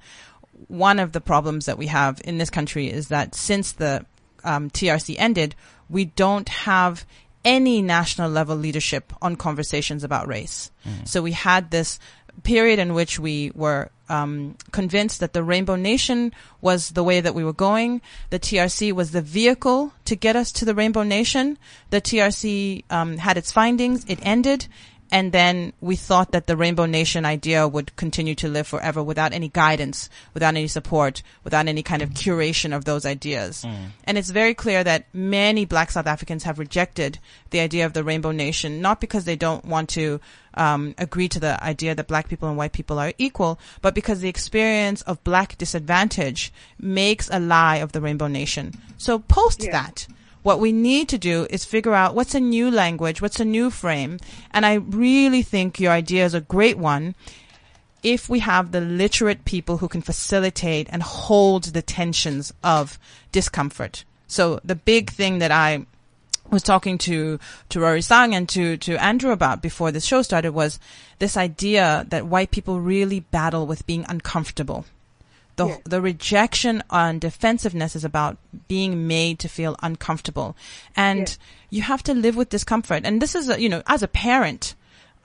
One of the problems that we have in this country is that since the um, TRC ended, we don't have any national level leadership on conversations about race. Mm. So we had this period in which we were um, convinced that the Rainbow Nation was the way that we were going. The TRC was the vehicle to get us to the Rainbow Nation. The TRC um, had its findings. It ended. And then we thought that the Rainbow Nation idea would continue to live forever without any guidance, without any support, without any kind of curation of those ideas. Mm. And it's very clear that many black South Africans have rejected the idea of the Rainbow Nation, not because they don't want to um, agree to the idea that black people and white people are equal, but because the experience of black disadvantage makes a lie of the Rainbow Nation. So post yeah. that. What we need to do is figure out what's a new language, what's a new frame. And I really think your idea is a great one if we have the literate people who can facilitate and hold the tensions of discomfort. So the big thing that I was talking to to Rory Sang and to to Andrew about before this show started was this idea that white people really battle with being uncomfortable. The, Yes. the rejection and defensiveness is about being made to feel uncomfortable. And you have to live with discomfort. And this is, a, you know, as a parent,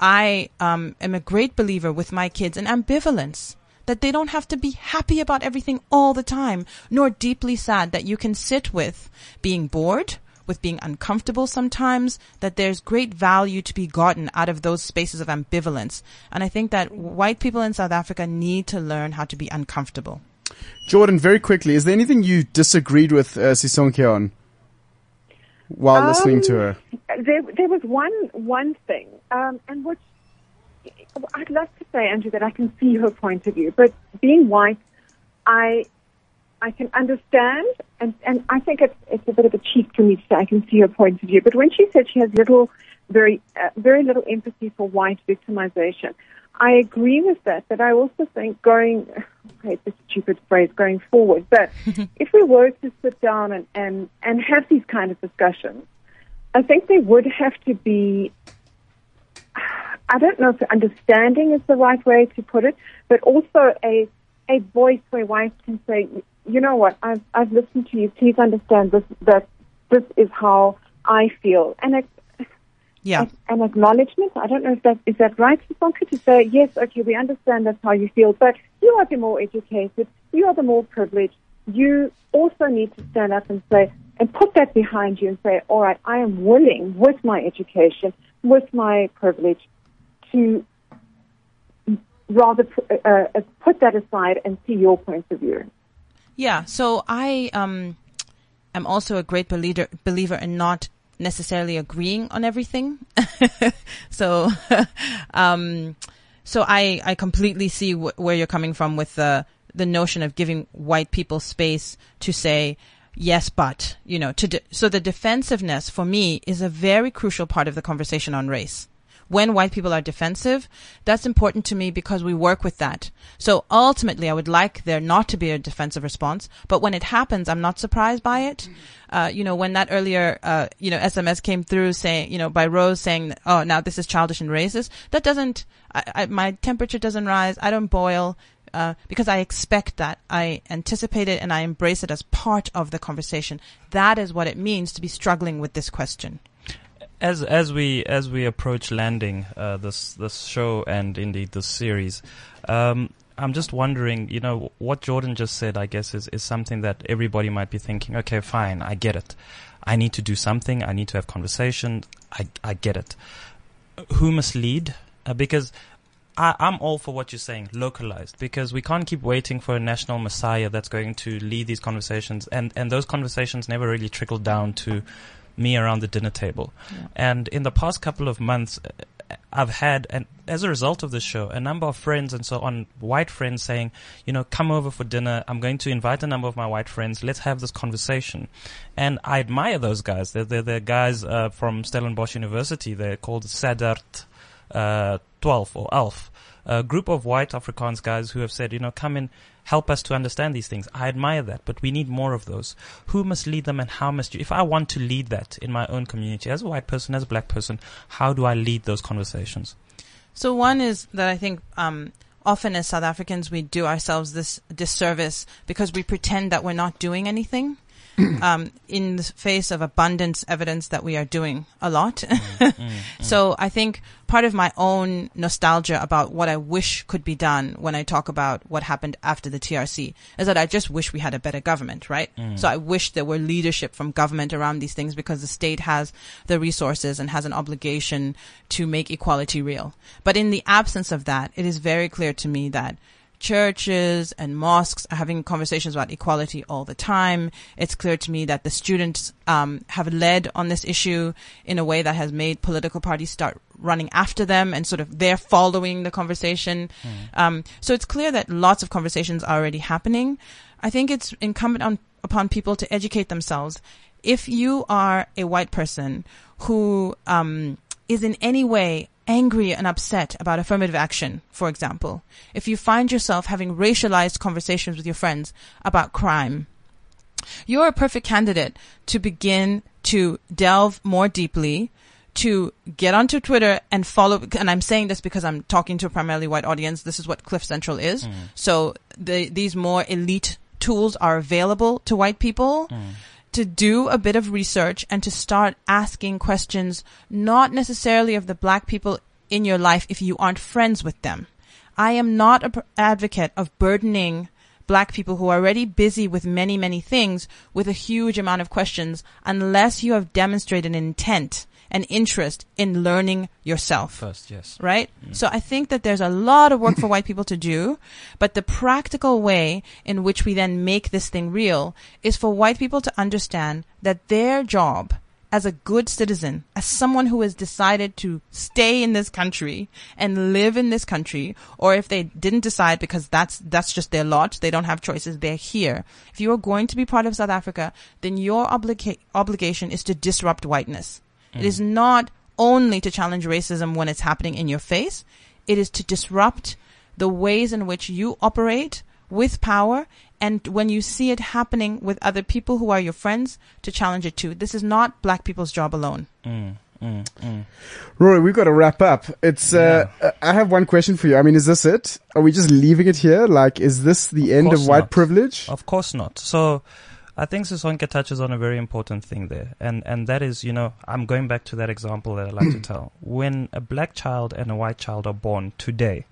I um, am a great believer with my kids in ambivalence. That they don't have to be happy about everything all the time, nor deeply sad. That you can sit with being bored, with being uncomfortable sometimes. That there's great value to be gotten out of those spaces of ambivalence. And I think that white people in South Africa need to learn how to be uncomfortable. Jordan, very quickly, is there anything you disagreed with uh, Sisonke on while listening to her? There, there was one one thing, um, and which I'd love to say, Andrew, that I can see her point of view. But being white, I I can understand, and and I think it's it's a bit of a cheat for me to say I can see her point of view. But when she said she has little, very uh, very little empathy for white victimization, I agree with that. But I also think going, I hate this stupid phrase, going forward. But if we were to sit down and, and, and have these kind of discussions, I think there would have to be, I don't know if understanding is the right way to put it, but also a, a voice where whites can say, you know what, I've, I've listened to you. Please understand this, that this is how I feel. And it, Yeah. an acknowledgement. I don't know if that is that right, Sisonke, to say yes, okay, we understand that's how you feel, but you are the more educated, you are the more privileged. You also need to stand up and say and put that behind you and say, all right, I am willing with my education, with my privilege, to rather uh, uh, put that aside and see your point of view. Yeah, so I um am also a great believer believer in not necessarily agreeing on everything. so um so I I completely see wh- where you're coming from with the the notion of giving white people space to say yes but you know to de- so the defensiveness for me is a very crucial part of the conversation on race when white people are defensive, that's important to me because we work with that. So ultimately, I would like there not to be a defensive response, but when it happens, I'm not surprised by it. Uh, you know, when that earlier, uh, you know, SMS came through saying, you know, by Rose saying, oh, now this is childish and racist, that doesn't, I, I, my temperature doesn't rise, I don't boil, uh, because I expect that. I anticipate it and I embrace it as part of the conversation. That is what it means to be struggling with this question. As as we as we approach landing uh, this this show and indeed this series, um, I'm just wondering, you know, what Jordan just said. I guess is is something that everybody might be thinking. Okay, fine, I get it. I need to do something. I need to have conversation. I I get it. Who must lead? Uh, because I, I'm all for what you're saying, localized, because we can't keep waiting for a national messiah that's going to lead these conversations, and and those conversations never really trickle down to me around the dinner table. And in the past couple of months, uh, I've had, and as a result of this show, a number of friends and so on, white friends saying, you know, come over for dinner. I'm going to invite a number of my white friends. Let's have this conversation. And I admire those guys. They're, they're, they're guys uh, from Stellenbosch University. They're called Sadart uh, 12 or ALF. A group of white Afrikaans guys who have said, you know, come and help us to understand these things. I admire that, but we need more of those. Who must lead them and how must you, if I want to lead that in my own community as a white person, as a black person, how do I lead those conversations? So one is that I think um, often as South Africans we do ourselves this disservice because we pretend that we're not doing anything. um, in the face of abundant evidence that we are doing a lot. so I think part of my own nostalgia about what I wish could be done when I talk about what happened after the TRC is that I just wish we had a better government, right? Mm. So I wish there were leadership from government around these things because the state has the resources and has an obligation to make equality real. But in the absence of that, it is very clear to me that churches and mosques are having conversations about equality all the time. It's clear to me that the students um, have led on this issue in a way that has made political parties start running after them and sort of they're following the conversation. Um, so it's clear that lots of conversations are already happening. I think it's incumbent on upon people to educate themselves. If you are a white person who um, is in any way angry and upset about affirmative action, for example, if you find yourself having racialized conversations with your friends about crime, you're a perfect candidate to begin to delve more deeply, to get onto Twitter and follow. And I'm saying this because I'm talking to a primarily white audience. This is what Cliff Central is. Mm. So the, these more elite tools are available to white people Mm. To do a bit of research and to start asking questions, not necessarily of the black people in your life if you aren't friends with them. I am not an advocate of burdening black people who are already busy with many, many things with a huge amount of questions unless you have demonstrated an intent and interest in learning yourself. First, yes. Right? Mm. So I think that there's a lot of work for white people to do, but the practical way in which we then make this thing real is for white people to understand that their job as a good citizen, as someone who has decided to stay in this country and live in this country, or if they didn't decide because that's, that's just their lot, they don't have choices, they're here. If you are going to be part of South Africa, then your obliga- obligation is to disrupt whiteness. It is not only to challenge racism when it's happening in your face. It is to disrupt the ways in which you operate with power and when you see it happening with other people who are your friends to challenge it too. This is not black people's job alone. Mm, mm, mm. Rory, we've got to wrap up. It's, uh, I have one question for you. I mean, is this it? Are we just leaving it here? Like, is this the end of white not. privilege? Of course not. So I think Sisonke touches on a very important thing there. And, and that is, you know, I'm going back to that example that I like to tell. When a black child and a white child are born today,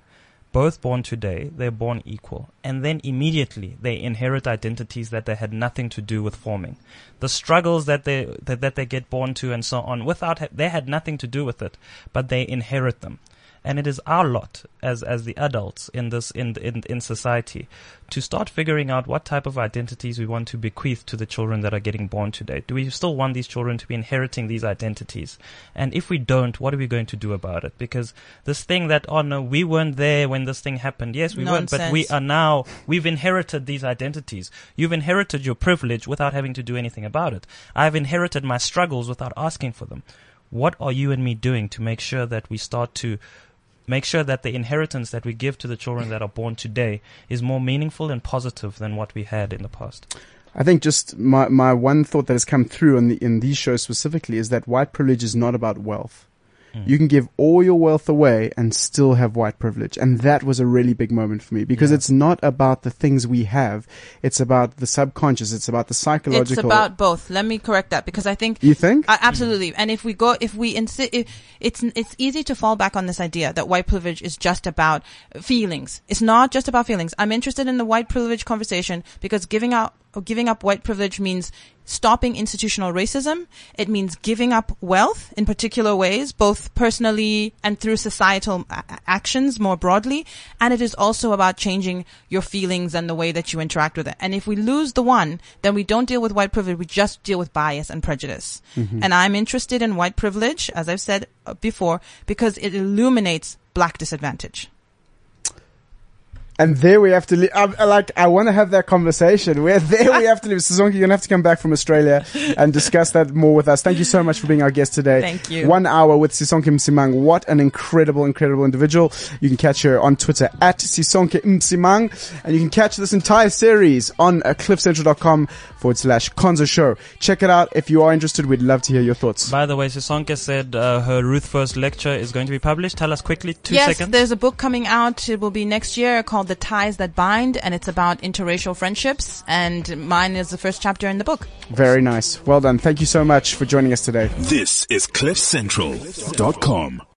both born today, they're born equal. And then immediately they inherit identities that they had nothing to do with forming. The struggles that they, that, that they get born to and so on, without, they had nothing to do with it, but they inherit them. And it is our lot as, as the adults in this, in, in, in society to start figuring out what type of identities we want to bequeath to the children that are getting born today. Do we still want these children to be inheriting these identities? And if we don't, what are we going to do about it? Because this thing that, oh no, we weren't there when this thing happened. Yes, we weren't, but we are now, we've inherited these identities. You've inherited your privilege without having to do anything about it. I've inherited my struggles without asking for them. What are you and me doing to make sure that we start to make sure that the inheritance that we give to the children that are born today is more meaningful and positive than what we had in the past? I think just my, my one thought that has come through in the, in these shows specifically is that white privilege is not about wealth. You can give all your wealth away and still have white privilege. And that was a really big moment for me because it's not about the things we have. It's about the subconscious. It's about the psychological. It's about both. Let me correct that because I think You think? Uh, absolutely. And if we go, if we insi- if it's it's easy to fall back on this idea that white privilege is just about feelings. It's not just about feelings. I'm interested in the white privilege conversation because giving out giving up white privilege means stopping institutional racism. It means giving up wealth in particular ways, both personally and through societal a- a- actions more broadly. And it is also about changing your feelings and the way that you interact with it. And if we lose the one, then we don't deal with white privilege. We just deal with bias and prejudice. Mm-hmm. Mhm. And I'm interested in white privilege, as I've said uh, before, because it illuminates black disadvantage. And there we have to leave. I, I like, I want to have that conversation. Where there we have to leave. Sisonke, you're going to have to come back from Australia and discuss that more with us. Thank you so much for being our guest today. Thank you. One hour with Sisonke Msimang. What an incredible, incredible individual. You can catch her on Twitter at Sisonke Msimang. And you can catch this entire series on uh, cliffcentral.com forward slash Konzo show. Check it out. If you are interested, we'd love to hear your thoughts. By the way, Sisonke said uh, her Ruth First lecture is going to be published. Tell us quickly, two yes, seconds. there's a book coming out. It will be next year called The Ties That Bind, and it's about interracial friendships. And mine is the first chapter in the book. Very nice. Well done. Thank you so much for joining us today. This is CliffCentral.com.